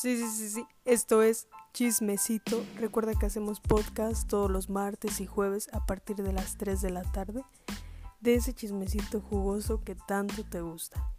Sí, sí, sí, sí. Esto es Chismecito. Recuerda que hacemos podcast todos los martes y jueves a partir de las 3 de la tarde de ese chismecito jugoso que tanto te gusta.